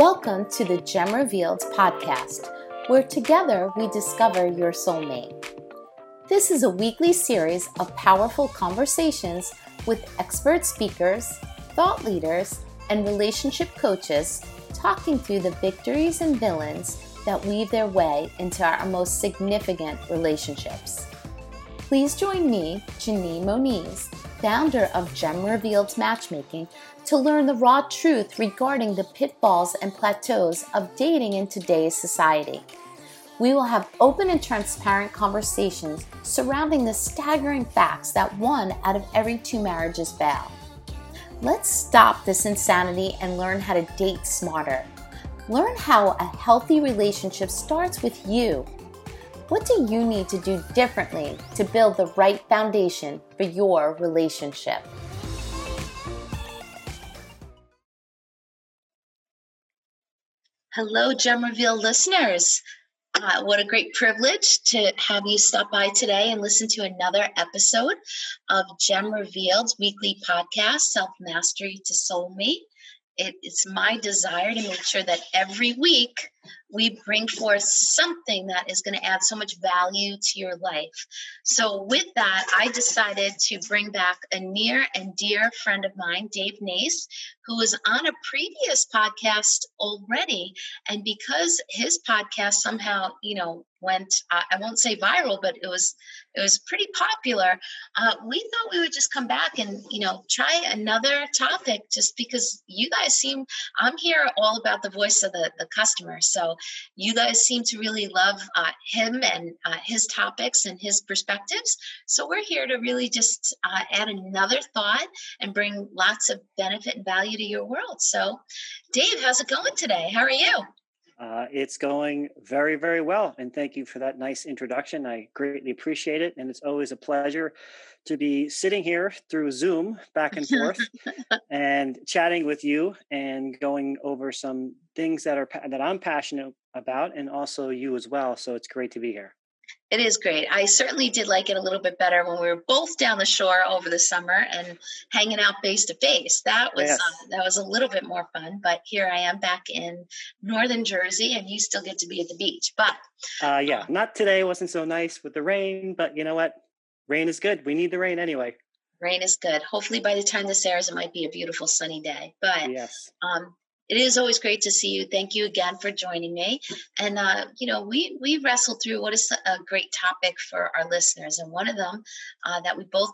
Welcome to the Gem Revealed podcast, where together we discover your soulmate. This is a weekly series of powerful conversations with expert speakers, thought leaders, and relationship coaches talking through the victories and villains that weave their way into our most significant relationships. Please join me, Janine Moniz, founder of Gem Revealed Matchmaking, to learn the raw truth regarding the pitfalls and plateaus of dating in today's society. We will have open and transparent conversations surrounding the staggering facts that one out of every two marriages fail. Let's stop this insanity and learn how to date smarter. Learn how a healthy relationship starts with you. What do you need to do differently to build the right foundation for your relationship? Hello, Gem Reveal listeners. Uh, what a great privilege to have you stop by today and listen to another episode of Gem Revealed's weekly podcast, Self Mastery to Soulmate. It, it's my desire to make sure that every week we bring forth something that is going to add so much value to your life. So, with that, I decided to bring back a near and dear friend of mine, Dave Nace, who was on a previous podcast already. And because his podcast somehow, you know, went uh, i won't say viral but it was it was pretty popular uh, we thought we would just come back and you know try another topic just because you guys seem i'm here all about the voice of the the customer so you guys seem to really love uh, him and uh, his topics and his perspectives. So we're here to really just uh, add another thought and bring lots of benefit and value to your world. So, Dave, how's it going today? How are you? Uh, it's going very, very well. And thank you for that nice introduction. I greatly appreciate it. And it's always a pleasure to be sitting here through Zoom back and forth and chatting with you and going over some things that are that I'm passionate about and also you as well. So it's great to be here. It is great. I certainly did like it a little bit better when we were both down the shore over the summer and hanging out face to face. That was yes. uh, that was a little bit more fun. But here I am back in northern Jersey, and you still get to be at the beach. But uh, yeah, not today. wasn't so nice with the rain. But you know what? Rain is good. We need the rain anyway. Rain is good. Hopefully, by the time this airs, it might be a beautiful sunny day. But yes. Um, it is always great to see you. Thank you again for joining me. And uh, you know, we we wrestled through what is a great topic for our listeners, and one of them uh, that we both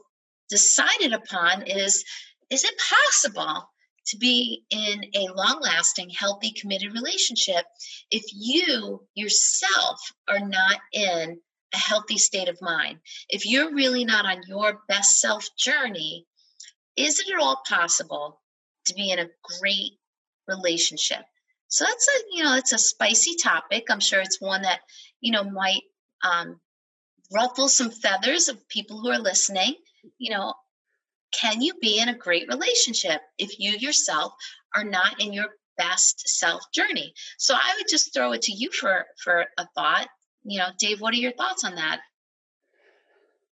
decided upon is: is it possible to be in a long-lasting, healthy, committed relationship if you yourself are not in a healthy state of mind? If you're really not on your best self journey, is it at all possible to be in a great relationship. So that's a you know it's a spicy topic. I'm sure it's one that you know might um, ruffle some feathers of people who are listening. You know, can you be in a great relationship if you yourself are not in your best self journey? So I would just throw it to you for for a thought. You know, Dave, what are your thoughts on that?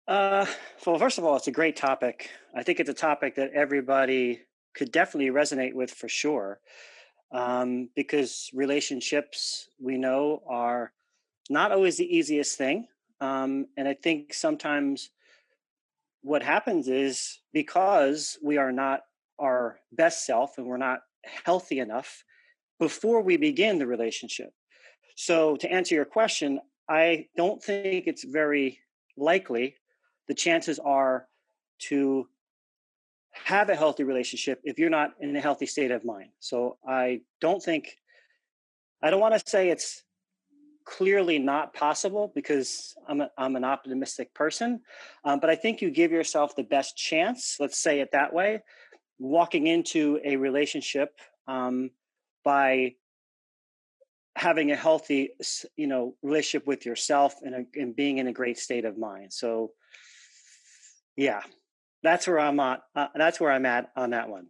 Uh, well, first of all, it's a great topic. I think it's a topic that everybody could definitely resonate with for sure. Um, because relationships we know are not always the easiest thing. Um, and I think sometimes what happens is because we are not our best self and we're not healthy enough before we begin the relationship. So, to answer your question, I don't think it's very likely. The chances are to have a healthy relationship if you're not in a healthy state of mind. So I don't think, I don't want to say it's clearly not possible because I'm, a, I'm an optimistic person, um, but I think you give yourself the best chance, let's say it that way, walking into a relationship um, by having a healthy you know relationship with yourself and, a, and being in a great state of mind so yeah that's where I'm at. Uh, that's where I'm at on that one.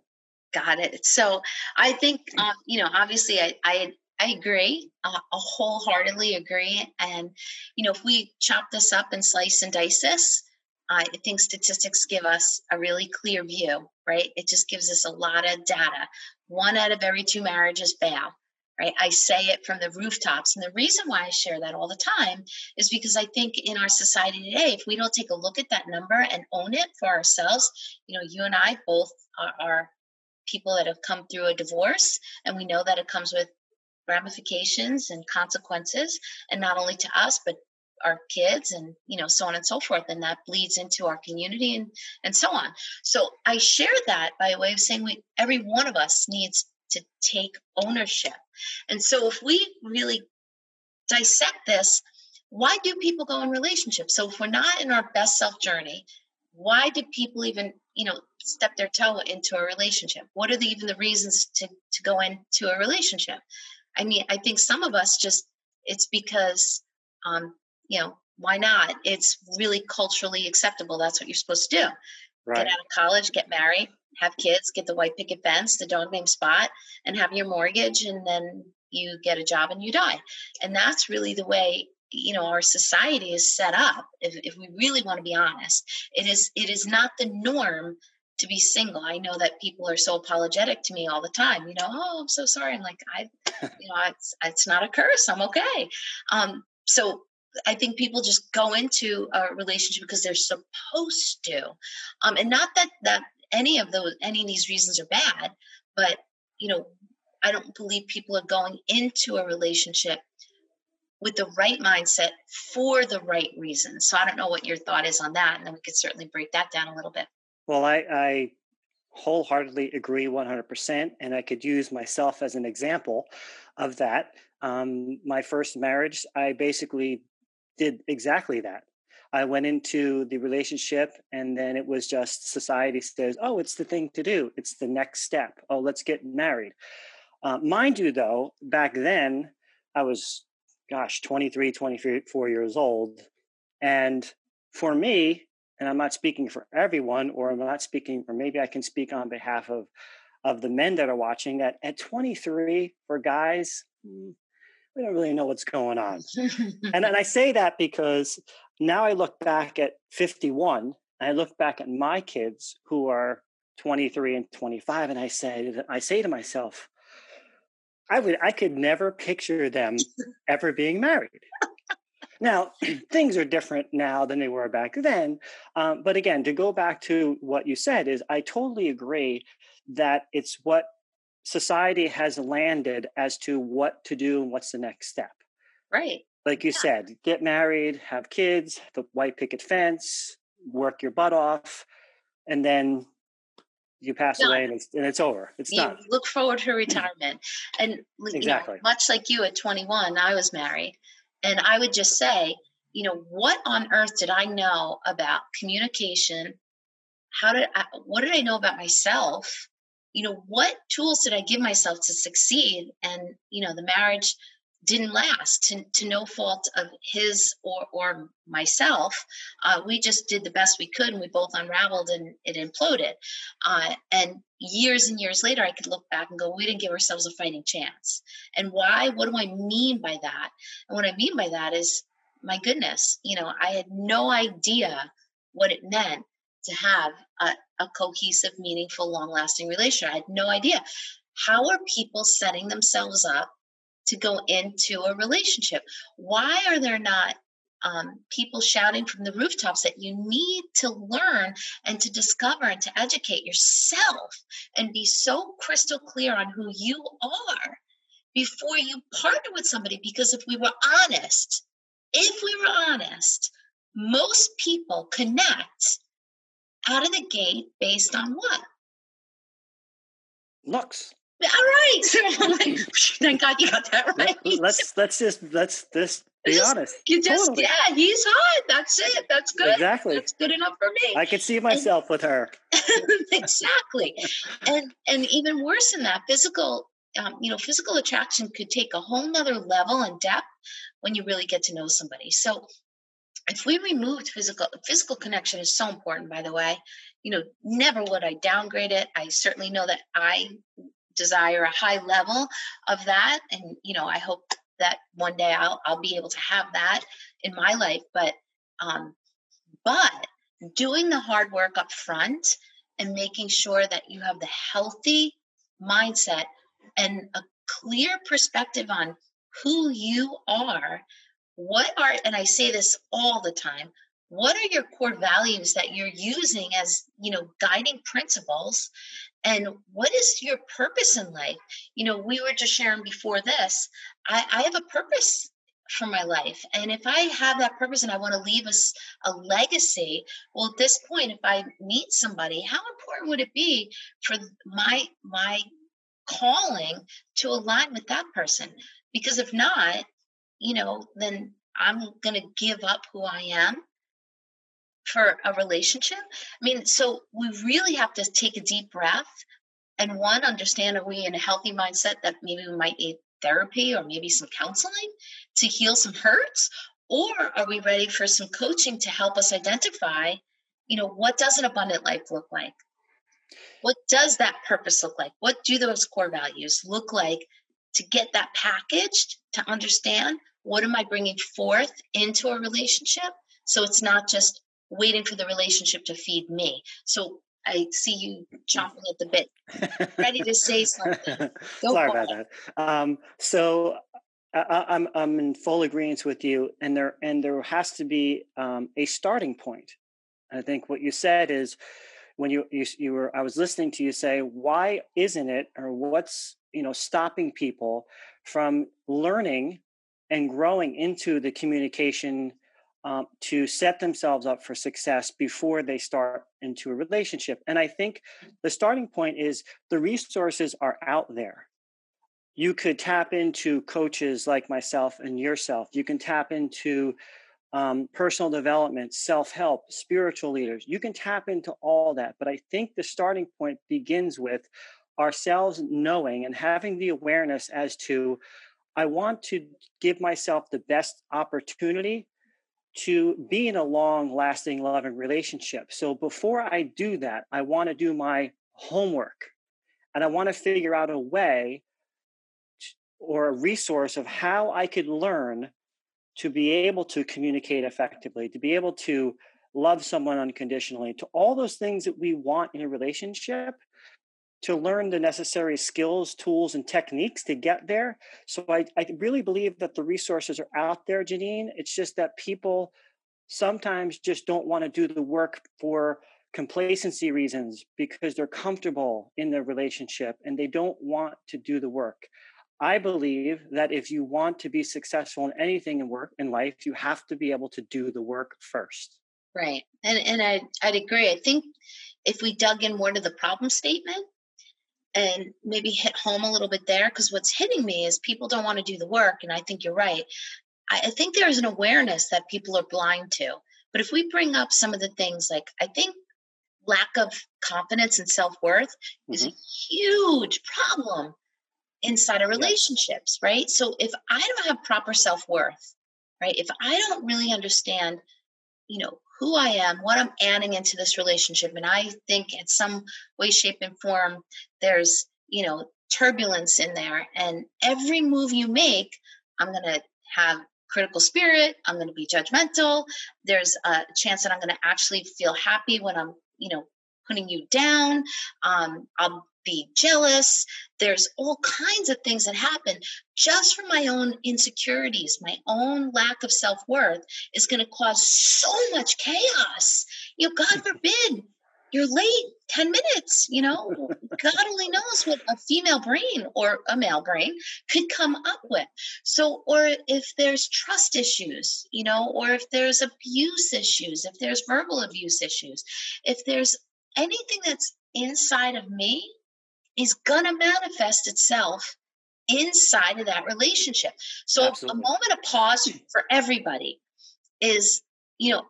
Got it. So I think uh, you know, obviously, I I, I agree, uh, I wholeheartedly agree. And you know, if we chop this up and slice and dice this, I think statistics give us a really clear view, right? It just gives us a lot of data. One out of every two marriages fail, right? I say it from the rooftops. And the reason why I share that all the time is because I think in our society today, if we don't take a look at that number and own it for ourselves, you know, you and I both are, are people that have come through a divorce, and we know that it comes with ramifications and consequences, and not only to us, but our kids and you know so on and so forth and that bleeds into our community and and so on so i share that by way of saying we every one of us needs to take ownership. And so if we really dissect this, why do people go in relationships? So if we're not in our best self journey, why do people even, you know, step their toe into a relationship? What are the, even the reasons to, to go into a relationship? I mean, I think some of us just, it's because, um, you know, why not? It's really culturally acceptable. That's what you're supposed to do. Right. Get out of college, get married, have kids, get the white picket fence, the dog name spot, and have your mortgage, and then you get a job and you die. And that's really the way you know our society is set up. If, if we really want to be honest, it is it is not the norm to be single. I know that people are so apologetic to me all the time. You know, oh, I'm so sorry. I'm like, I, you know, it's it's not a curse. I'm okay. Um, so I think people just go into a relationship because they're supposed to, um, and not that that any of those any of these reasons are bad but you know i don't believe people are going into a relationship with the right mindset for the right reasons. So i don't know what your thought is on that and then we could certainly break that down a little bit. Well i i wholeheartedly agree 100% and i could use myself as an example of that. Um, my first marriage i basically did exactly that I went into the relationship and then it was just society says, oh, it's the thing to do. It's the next step. Oh, let's get married. Uh, mind you, though, back then I was, gosh, 23, 24 years old. And for me, and I'm not speaking for everyone, or I'm not speaking, or maybe I can speak on behalf of of the men that are watching that at 23 for guys hmm, we don't really know what's going on and, and i say that because now I look back at 51, I look back at my kids who are 23 and 25, and I say, I say to myself, I would, I could never picture them ever being married. Now, things are different now than they were back then. Um, but again, to go back to what you said, is I totally agree that it's what society has landed as to what to do and what's the next step. Right like you yeah. said, get married, have kids, the white picket fence, work your butt off, and then you pass done. away and it's, and it's over. It's you done. Look forward to retirement. And exactly. Know, much like you at 21, I was married. And I would just say, you know, what on earth did I know about communication? How did I, what did I know about myself? You know, what tools did I give myself to succeed? And, you know, the marriage didn't last to, to no fault of his or, or myself. Uh, we just did the best we could and we both unraveled and it imploded. Uh, and years and years later, I could look back and go, we didn't give ourselves a fighting chance. And why? What do I mean by that? And what I mean by that is, my goodness, you know, I had no idea what it meant to have a, a cohesive, meaningful, long lasting relationship. I had no idea. How are people setting themselves up to go into a relationship? Why are there not um, people shouting from the rooftops that you need to learn and to discover and to educate yourself and be so crystal clear on who you are before you partner with somebody? Because if we were honest, if we were honest, most people connect out of the gate based on what? Looks all right. So, Thank God you got that right. Let's let's just let's just be just, honest. You just totally. yeah, he's hot. That's it. That's good. Exactly. That's good enough for me. I can see myself and, with her. exactly. and and even worse than that, physical um, you know, physical attraction could take a whole nother level and depth when you really get to know somebody. So if we removed physical physical connection is so important by the way. You know never would i downgrade it. I certainly know that i desire a high level of that and you know i hope that one day i'll, I'll be able to have that in my life but um but doing the hard work up front and making sure that you have the healthy mindset and a clear perspective on who you are, what are, and I say this all the time, what are your core values that you're using as, you know, guiding principles? And what is your purpose in life? You know, we were just sharing before this, I, I have a purpose for my life. And if I have that purpose and I want to leave us a, a legacy, well, at this point, if I meet somebody, how important would it be for my my calling to align with that person? Because if not, you know, then I'm going to give up who I am for a relationship. I mean, so we really have to take a deep breath and one, understand are we in a healthy mindset that maybe we might need therapy or maybe some counseling to heal some hurts? Or are we ready for some coaching to help us identify, you know, what does an abundant life look like? What does that purpose look like? What do those core values look like to get that packaged to understand what am I bringing forth into a relationship? So it's not just waiting for the relationship to feed me. So I see you chomping at the bit, ready to say something. Go Sorry about that. Um, so I, am I'm, I'm in full agreement with you, and there and there has to be um, a starting point. I think what you said is when you, you you were I was listening to you say why isn't it or what's you know stopping people from learning and growing into the communication um, to set themselves up for success before they start into a relationship. And I think the starting point is the resources are out there. You could tap into coaches like myself and yourself. You can tap into um, personal development, self help, spiritual leaders. You can tap into all that. But I think the starting point begins with ourselves knowing and having the awareness as to I want to give myself the best opportunity to be in a long lasting loving relationship. So before I do that, I want to do my homework and I want to figure out a way or a resource of how I could learn to be able to communicate effectively, to be able to love someone unconditionally, to all those things that we want in a relationship to learn the necessary skills, tools, and techniques to get there. So I, I really believe that the resources are out there, Janine. It's just that people sometimes just don't want to do the work for complacency reasons because they're comfortable in their relationship and they don't want to do the work. I believe that if you want to be successful in anything in work in life, you have to be able to do the work first. Right. And and I I'd agree. I think if we dug in more to the problem statement, and maybe hit home a little bit there because what's hitting me is people don't want to do the work and i think you're right I, I think there's an awareness that people are blind to but if we bring up some of the things like i think lack of confidence and self-worth mm-hmm. is a mm-hmm. huge problem inside of relationships yeah. right so if i don't have proper self-worth right if i don't really understand you know who I am, what I'm adding into this relationship. And I think in some way, shape, and form, there's, you know, turbulence in there. And every move you make, I'm going to have critical spirit. I'm going to be judgmental. There's a chance that I'm going to actually feel happy when I'm, you know, putting you down. Um, I'll be jealous. There's all kinds of things that happen just from my own insecurities, my own lack of self worth is going to cause so much chaos. You know, God forbid you're late 10 minutes you know god only knows what a female brain or a male brain could come up with so or if there's trust issues you know or if there's abuse issues if there's verbal abuse issues if there's anything that's inside of me is going to manifest itself inside of that relationship. So Absolutely. a moment of pause for everybody is, you know,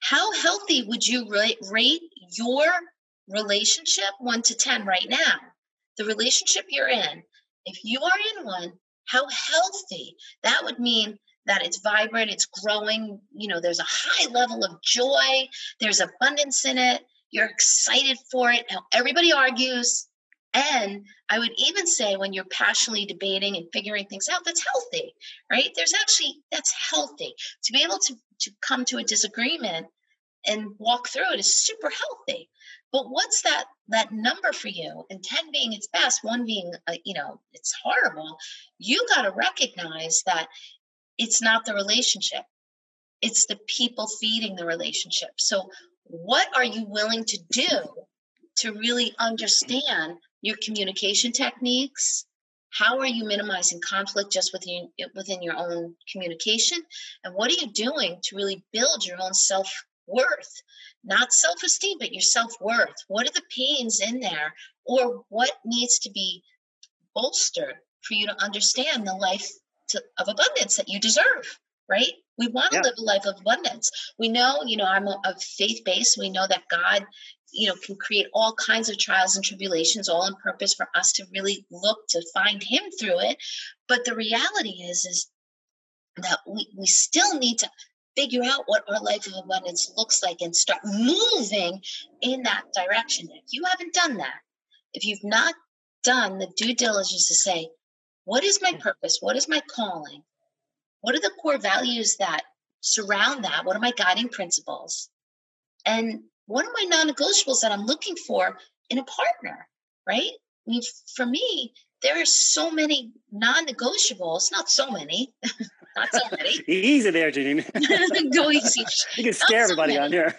how healthy would you rate, rate your relationship 1 to 10 right now? The relationship you're in. If you are in one, how healthy? That would mean that it's vibrant, it's growing, you know, there's a high level of joy, there's abundance in it, you're excited for it. Now, everybody argues, and I would even say when you're passionately debating and figuring things out, that's healthy, right? There's actually, that's healthy. To be able to, to come to a disagreement and walk through it is super healthy. but what's that that number for you and 10 being its best one being uh, you know it's horrible you got to recognize that it's not the relationship it's the people feeding the relationship so what are you willing to do to really understand your communication techniques. How are you minimizing conflict just within within your own communication? And what are you doing to really build your own self-worth? Not self-esteem but your self-worth. What are the pains in there? Or what needs to be bolstered for you to understand the life to, of abundance that you deserve right we want to yeah. live a life of abundance. We know you know i'm a, a faith-based we know that god you know can create all kinds of trials and tribulations all on purpose for us to really look to find him through it. But the reality is is that we, we still need to figure out what our life of abundance looks like and start moving in that direction. If you haven't done that if you've not done the due diligence to say what is my mm. purpose? What is my calling what are the core values that surround that what are my guiding principles and what are my non-negotiables that I'm looking for in a partner, right? I mean, for me, there are so many non-negotiables, not so many, not so many. easy there, Janine. Go easy. You can scare so everybody many. on here.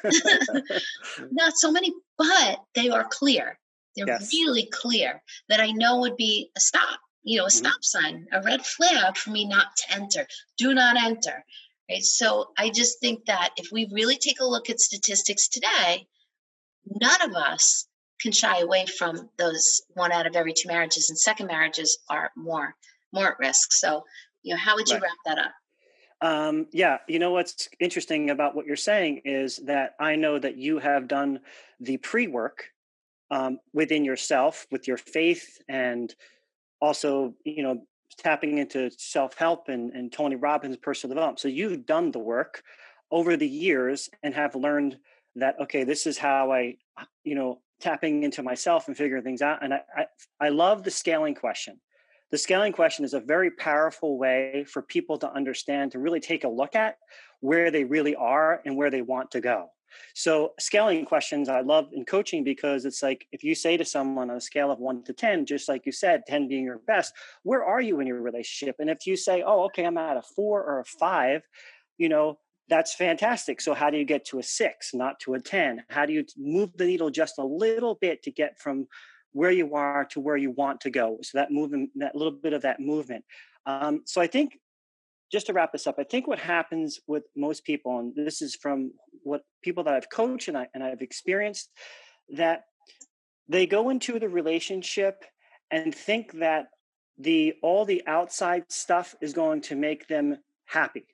not so many, but they are clear. They're yes. really clear that I know would be a stop, you know, a mm-hmm. stop sign, a red flag for me not to enter. Do not enter. Right. So I just think that if we really take a look at statistics today, none of us can shy away from those one out of every two marriages, and second marriages are more more at risk. So, you know, how would you right. wrap that up? Um, yeah, you know what's interesting about what you're saying is that I know that you have done the pre work um, within yourself with your faith and also, you know, tapping into self-help and, and Tony Robbins personal development. So you've done the work over the years and have learned that okay, this is how I, you know, tapping into myself and figuring things out. And I, I, I love the scaling question. The scaling question is a very powerful way for people to understand, to really take a look at where they really are and where they want to go. So scaling questions I love in coaching because it's like if you say to someone on a scale of one to 10, just like you said, 10 being your best, where are you in your relationship? And if you say, oh, okay, I'm at a four or a five, you know, that's fantastic. So how do you get to a six, not to a 10? How do you move the needle just a little bit to get from where you are to where you want to go? So that movement, that little bit of that movement. Um, so I think just to wrap this up, I think what happens with most people, and this is from what people that I've coached and, I, and I've experienced, that they go into the relationship and think that the all the outside stuff is going to make them happy.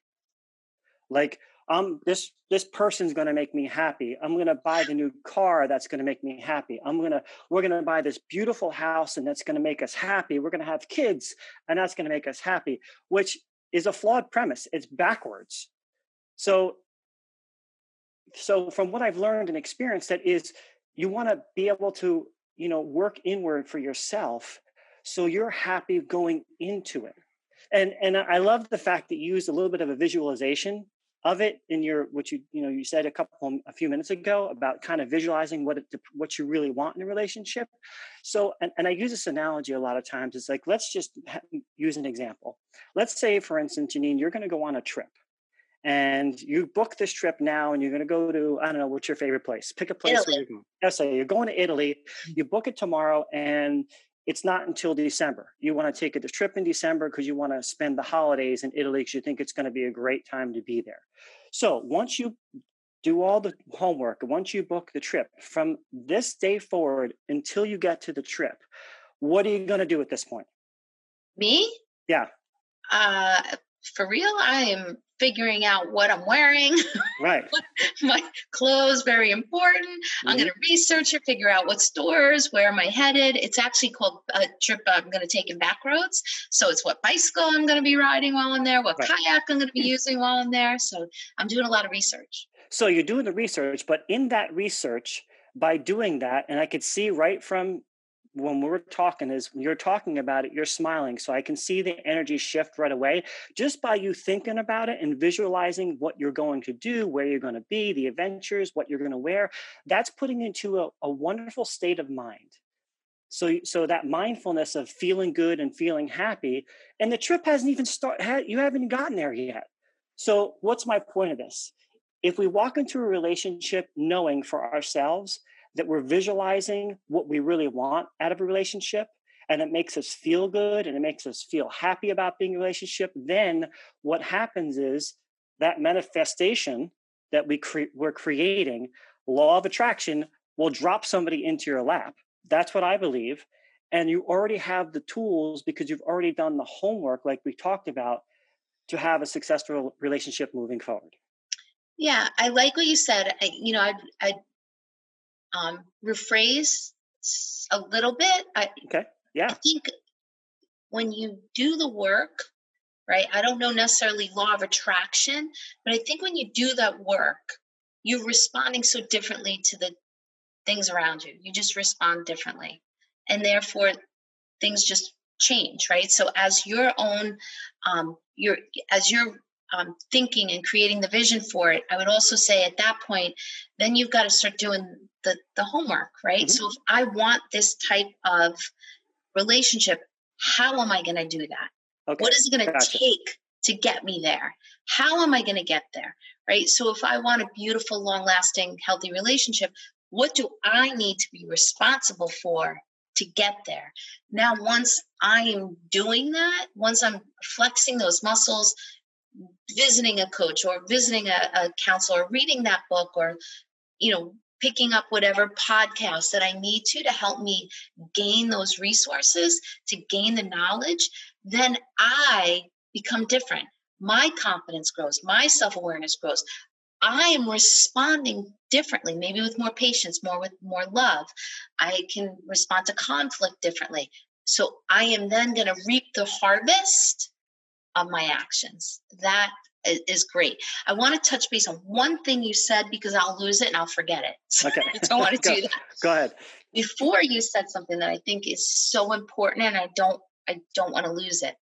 Like, um, this this person's going to make me happy. I'm going to buy the new car that's going to make me happy. I'm going to we're going to buy this beautiful house and that's going to make us happy. We're going to have kids and that's going to make us happy, which is a flawed premise. It's backwards. So, so from what I've learned and experienced, that is, you want to be able to, you know, work inward for yourself, so you're happy going into it. And and I love the fact that you used a little bit of a visualization of it in your what you you know you said a couple a few minutes ago about kind of visualizing what it, what you really want in a relationship. So and, and i use this analogy a lot of times. It's like let's just use an example. Let's say for instance janine you're going to go on a trip and you book this trip now and you're going to go to i don't know what's your favorite place? Pick a place italy. where you're going let's say you're going to italy. Mm. you book it tomorrow and it's not until December. You want to take a trip in December because you want to spend the holidays in Italy because you think it's going to be a great time to be there. So once you do all the homework, once you book the trip, from this day forward until you get to the trip, what are you going to do at this point? Me? Yeah. Uh, for real, I am figuring out what I'm wearing. Right. my clothes, very important. Mm-hmm. I'm going to research it, figure out what stores, where am I headed. It's actually called a trip I'm going to take in Backroads. So it's what bicycle I'm going to be riding while I'm there, what right. kayak I'm going to be using while I'm there. So I'm doing a lot of research. So you're doing the research, but in that research, by doing that, and I could see right from when we're talking is when you're talking about it, you're smiling. So I can see the energy shift right away just by you thinking about it and visualizing what you're going to do, where you're going to be, the adventures, what you're going to wear. That's putting into a, a wonderful state of mind. So, so that mindfulness of feeling good and feeling happy, and the trip hasn't even started. You haven't gotten there yet. So, what's my point of this? If we walk into a relationship knowing for ourselves that we're visualizing what we really want out of a relationship and it makes us feel good and it makes us feel happy about being in a relationship then what happens is that manifestation that we cre- we're creating law of attraction will drop somebody into your lap. That's what i believe and you already have the tools because you've already done the homework like we talked about to have a successful relationship moving forward. Yeah i like what you said. I, you know i i um, rephrase a little bit. I, okay. Yeah. I think when you do the work, right? I don't know necessarily law of attraction, but I think when you do that work, you're responding so differently to the things around you. You just respond differently. And therefore, things just change, right? So as your own, um, your as your um, thinking and creating the vision for it, I would also say at that point, then you've got to start doing the, the homework, right? Mm-hmm. So if I want this type of relationship, how am I going to do that? Okay. What is it going to gotcha. take to get me there? How am I going to get there? Right. So if I want a beautiful, long lasting, healthy relationship, what do I need to be responsible for to get there? Now, once I am doing that, once I'm flexing those muscles, visiting a coach or visiting a, a counselor, reading that book, or you know, picking up whatever podcast that I need to to help me gain those resources, to gain the knowledge, then I become different. My confidence grows, my self awareness grows. I am responding differently, maybe with more patience, more with more love. I can respond to conflict differently. So I am then going to reap the harvest of my actions. That is great. I want to touch base on one thing you said because I'll lose it and I'll forget it. So okay. I don't want to do that. Go ahead. Before you said something that I think is so important and I don't I don't want to lose it.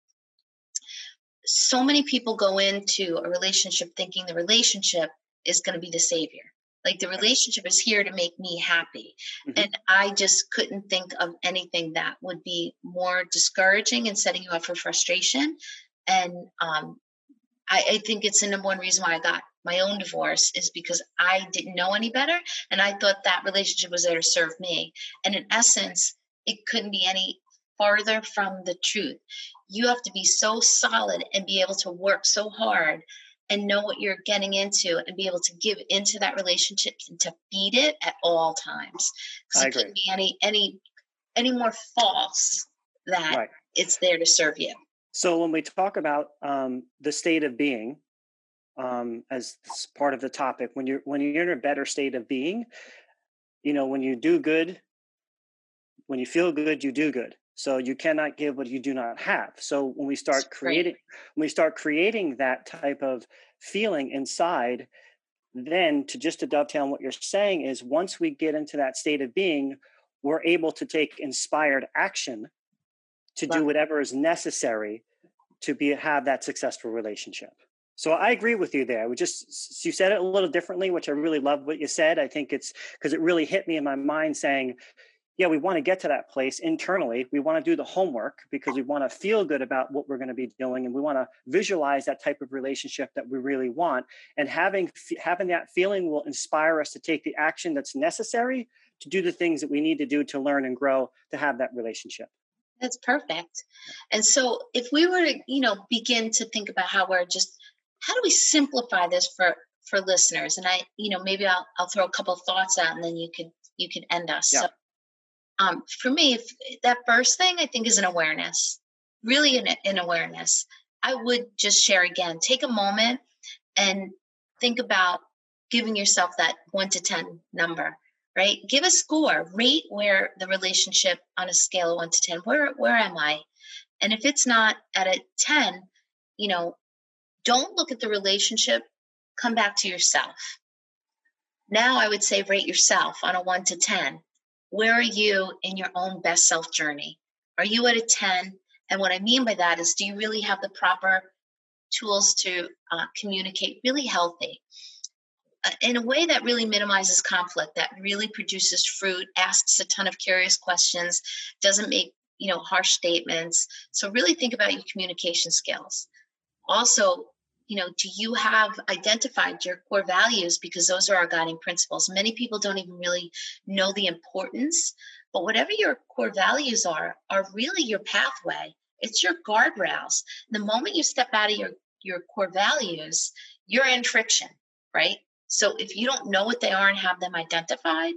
So many people go into a relationship thinking the relationship is going to be the savior. Like the relationship is here to make me happy. Mm-hmm. And I just couldn't think of anything that would be more discouraging and setting you up for frustration and um, I, I think it's the number one reason why I got my own divorce is because I didn't know any better. And I thought that relationship was there to serve me. And in essence, it couldn't be any farther from the truth. You have to be so solid and be able to work so hard and know what you're getting into and be able to give into that relationship and to feed it at all times. Because it couldn't be any any any more false that right. it's there to serve you. So when we talk about um, the state of being um, as part of the topic, when you're when you're in a better state of being, you know, when you do good, when you feel good, you do good. So you cannot give what you do not have. So when we start creating, when we start creating that type of feeling inside, then to just to dovetail on what you're saying is once we get into that state of being, we're able to take inspired action to do whatever is necessary to be have that successful relationship. So I agree with you there. We just you said it a little differently, which I really love what you said. I think it's because it really hit me in my mind saying, yeah, we want to get to that place internally. We want to do the homework because we want to feel good about what we're going to be doing, and we want to visualize that type of relationship that we really want. And having having that feeling will inspire us to take the action that's necessary to do the things that we need to do to learn and grow to have that relationship. That's perfect. And so if we were to, you know, begin to think about how we're just how do we simplify this for for listeners? And I, you know, maybe I'll I'll throw a couple thoughts out and then you could you could end us. Yeah. So um for me, if that first thing I think is an awareness. Really an, an awareness. I would just share again, take a moment and think about giving yourself that one to 10 number right? Give a score, rate where the relationship on a scale of one to 10, where, where am I? And if it's not at a 10, you know, don't look at the relationship, come back to yourself. Now I would say rate yourself on a one to 10. where are you in your own best self journey? Are you at a 10? And what I mean by that is, do you really have the proper tools to uh, communicate really healthy? Uh, in a way that really minimizes conflict, that really produces fruit, asks a ton of curious questions, doesn't make you know harsh statements. So really think about your communication skills. Also, you know, do you have identified your core values because those are our guiding principles? Many people don't even really know the importance, but whatever your core values are, are really your pathway. It's your guardrails. The moment you step out of your your core values, you're in friction, right? So if you don't know what they are and have them identified,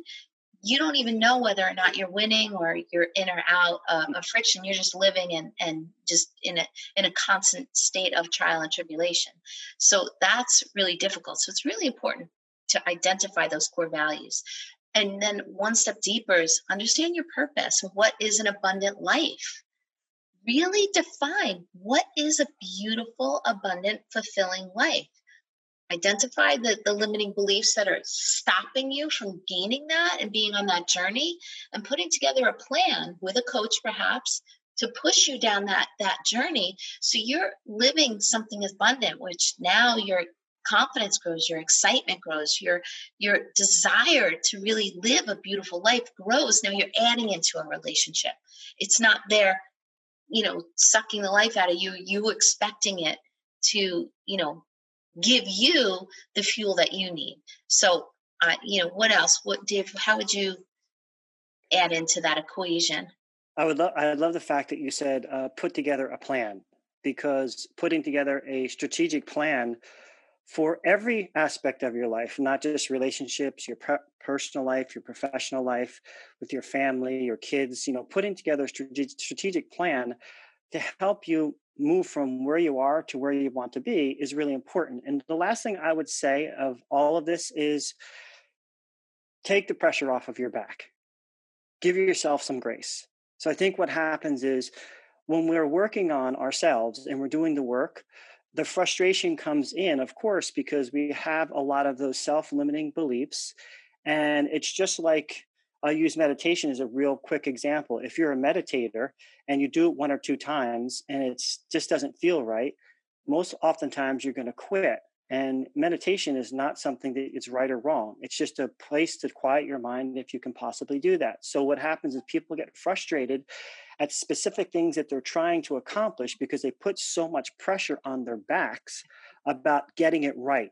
you don't even know whether or not you're winning or you're in or out uh, of friction. You're just living and and just in a in a constant state of trial and tribulation. So that's really difficult. So it's really important to identify those core values. And then one step deeper is understand your purpose. What is an abundant life? Really define what is a beautiful, abundant, fulfilling life identify the, the limiting beliefs that are stopping you from gaining that and being on that journey and putting together a plan with a coach perhaps to push you down that that journey. So you're living something abundant which now your confidence grows your excitement grows your your desire to really live a beautiful life grows. Now you're adding into a relationship. It's not there you know sucking the life out of you you expecting it to you know give you the fuel that you need. So, uh, you know, what else? What Dave? How would you add into that equation? I would love. I love the fact that you said uh, put together a plan because putting together a strategic plan for every aspect of your life, not just relationships, your personal life, your professional life, with your family, your kids. You know, putting together a strategic plan to help you move from where you are to where you want to be is really important. And the last thing I would say of all of this is take the pressure off of your back. Give yourself some grace. So I think what happens is when we're working on ourselves and we're doing the work, the frustration comes in, of course, because we have a lot of those self limiting beliefs. And it's just like I'll use meditation as a real quick example. If you're a meditator and you do it one or two times and it just doesn't feel right, most oftentimes you're going to quit. And meditation is not something that is right or wrong. It's just a place to quiet your mind if you can possibly do that. So, what happens is people get frustrated at specific things that they're trying to accomplish because they put so much pressure on their backs about getting it right,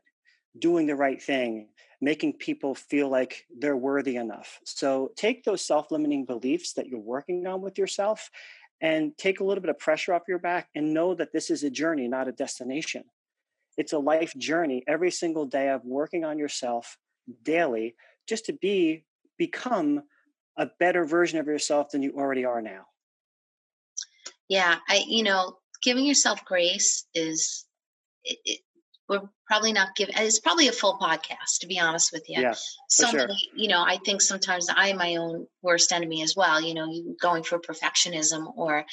doing the right thing, making people feel like they're worthy enough. So take those self limiting beliefs that you're working on with yourself and take a little bit of pressure off your back and know that this is a journey, not a destination. It's a life journey every single day of working on yourself daily just to be become a better version of yourself than you already are now. Yeah, I you know, giving yourself grace is it, we're probably not giving it's probably a full podcast to be honest with you. Yeah, so sure. many you know i think sometimes i'm my own worst enemy as well you know you going for perfectionism or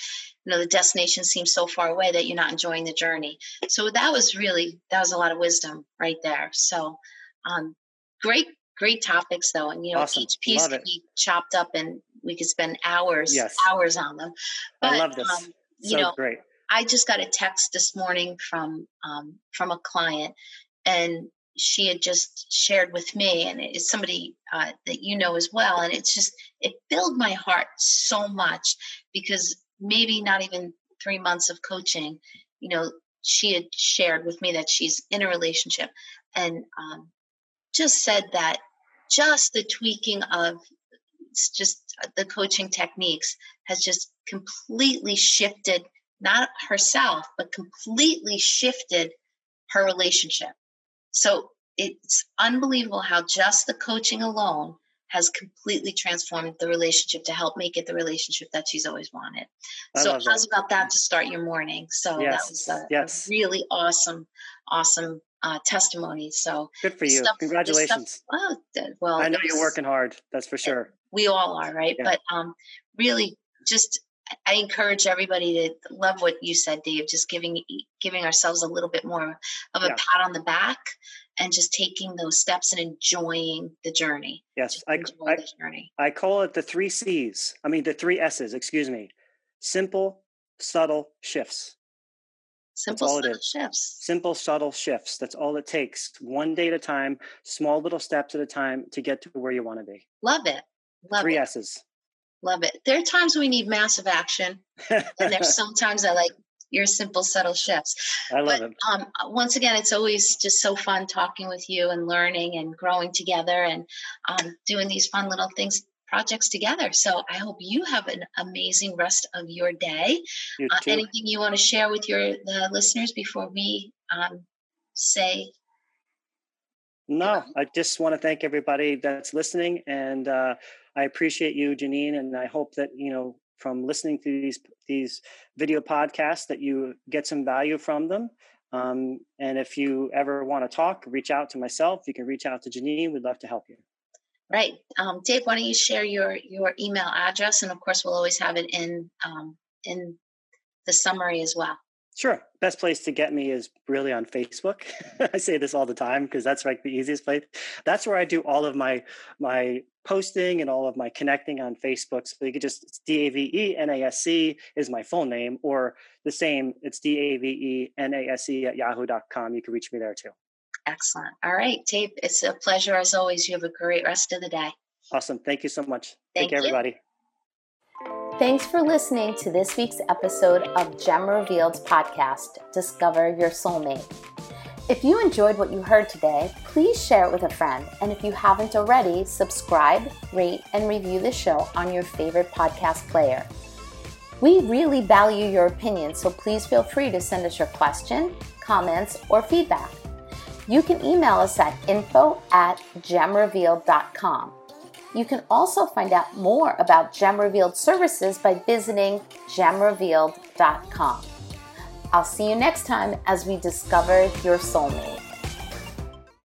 you know the destination seems so far away that you're not enjoying the journey. So that was really that was a lot of wisdom right there. So um great great topics though and you know awesome. each piece could be chopped up and we could spend hours yes. hours on them. But, i love this. um, you so know great I just got a text this morning from um, from a client, and she had just shared with me, and it's somebody uh, that you know as well, and it's just it filled my heart so much because maybe not even three months of coaching, you know, she had shared with me that she's in a relationship, and um, just said that just the tweaking of just the coaching techniques has just completely shifted not herself, but completely shifted her relationship. So it's unbelievable how just the coaching alone has completely transformed the relationship to help make it the relationship that she's always wanted. I so how's that. about that to start your morning? So yes. that was a, yes. really awesome, awesome uh, testimony. So good for you. Stuff, Congratulations. Stuff, oh, well, I know you're working hard. That's for sure. We all are, right? Yeah. But um, really, just I encourage everybody to love what you said, Dave. Just giving giving ourselves a little bit more of a yeah. pat on the back, and just taking those steps and enjoying the journey. Yes, I, I, the journey. I call it the three C's. I mean, the three S's, excuse me. Simple, subtle shifts. Simple, subtle shifts. Simple, subtle shifts. That's all it takes. One day at a time, small little steps at a time to get to where you want to be. Love it. Love Three it. S's. Love it. There are times we need massive action, and there's sometimes I like your simple, subtle shifts. I love but, it. Um, once again, it's always just so fun talking with you and learning and growing together and um, doing these fun little things projects together. So I hope you have an amazing rest of your day. You uh, anything you want to share with your the listeners before we um, say? No, I just want to thank everybody that's listening, and uh, I appreciate you, Janine, and I hope that you know from listening to these these video podcasts that you get some value from them. Um, and if you ever want to talk, reach out to myself. You can reach out to Janine. We'd love to help you. Right. Um, Dave, why don't you share your your email address, and of course, we'll always have it in um, in the summary as well. Sure. Best place to get me is really on Facebook. I say this all the time because that's like the easiest place. That's where I do all of my my posting and all of my connecting on Facebook. So you could just it's D A V E N A S C is my full name, or the same, it's D A V E N A S E at yahoo.com. You can reach me there too. Excellent. All right, Dave. It's a pleasure as always. You have a great rest of the day. Awesome. Thank you so much. Thank Take care, you. everybody. Thanks for listening to this week's episode of Gem Revealed podcast, Discover Your Soulmate. If you enjoyed what you heard today, please share it with a friend. And if you haven't already, subscribe, rate, and review the show on your favorite podcast player. We really value your opinion, so please feel free to send us your question, comments, or feedback. You can email us at info at gemrevealed.com. You can also find out more about Gem Revealed services by visiting gemrevealed.com. I'll see you next time as we discover your soulmate.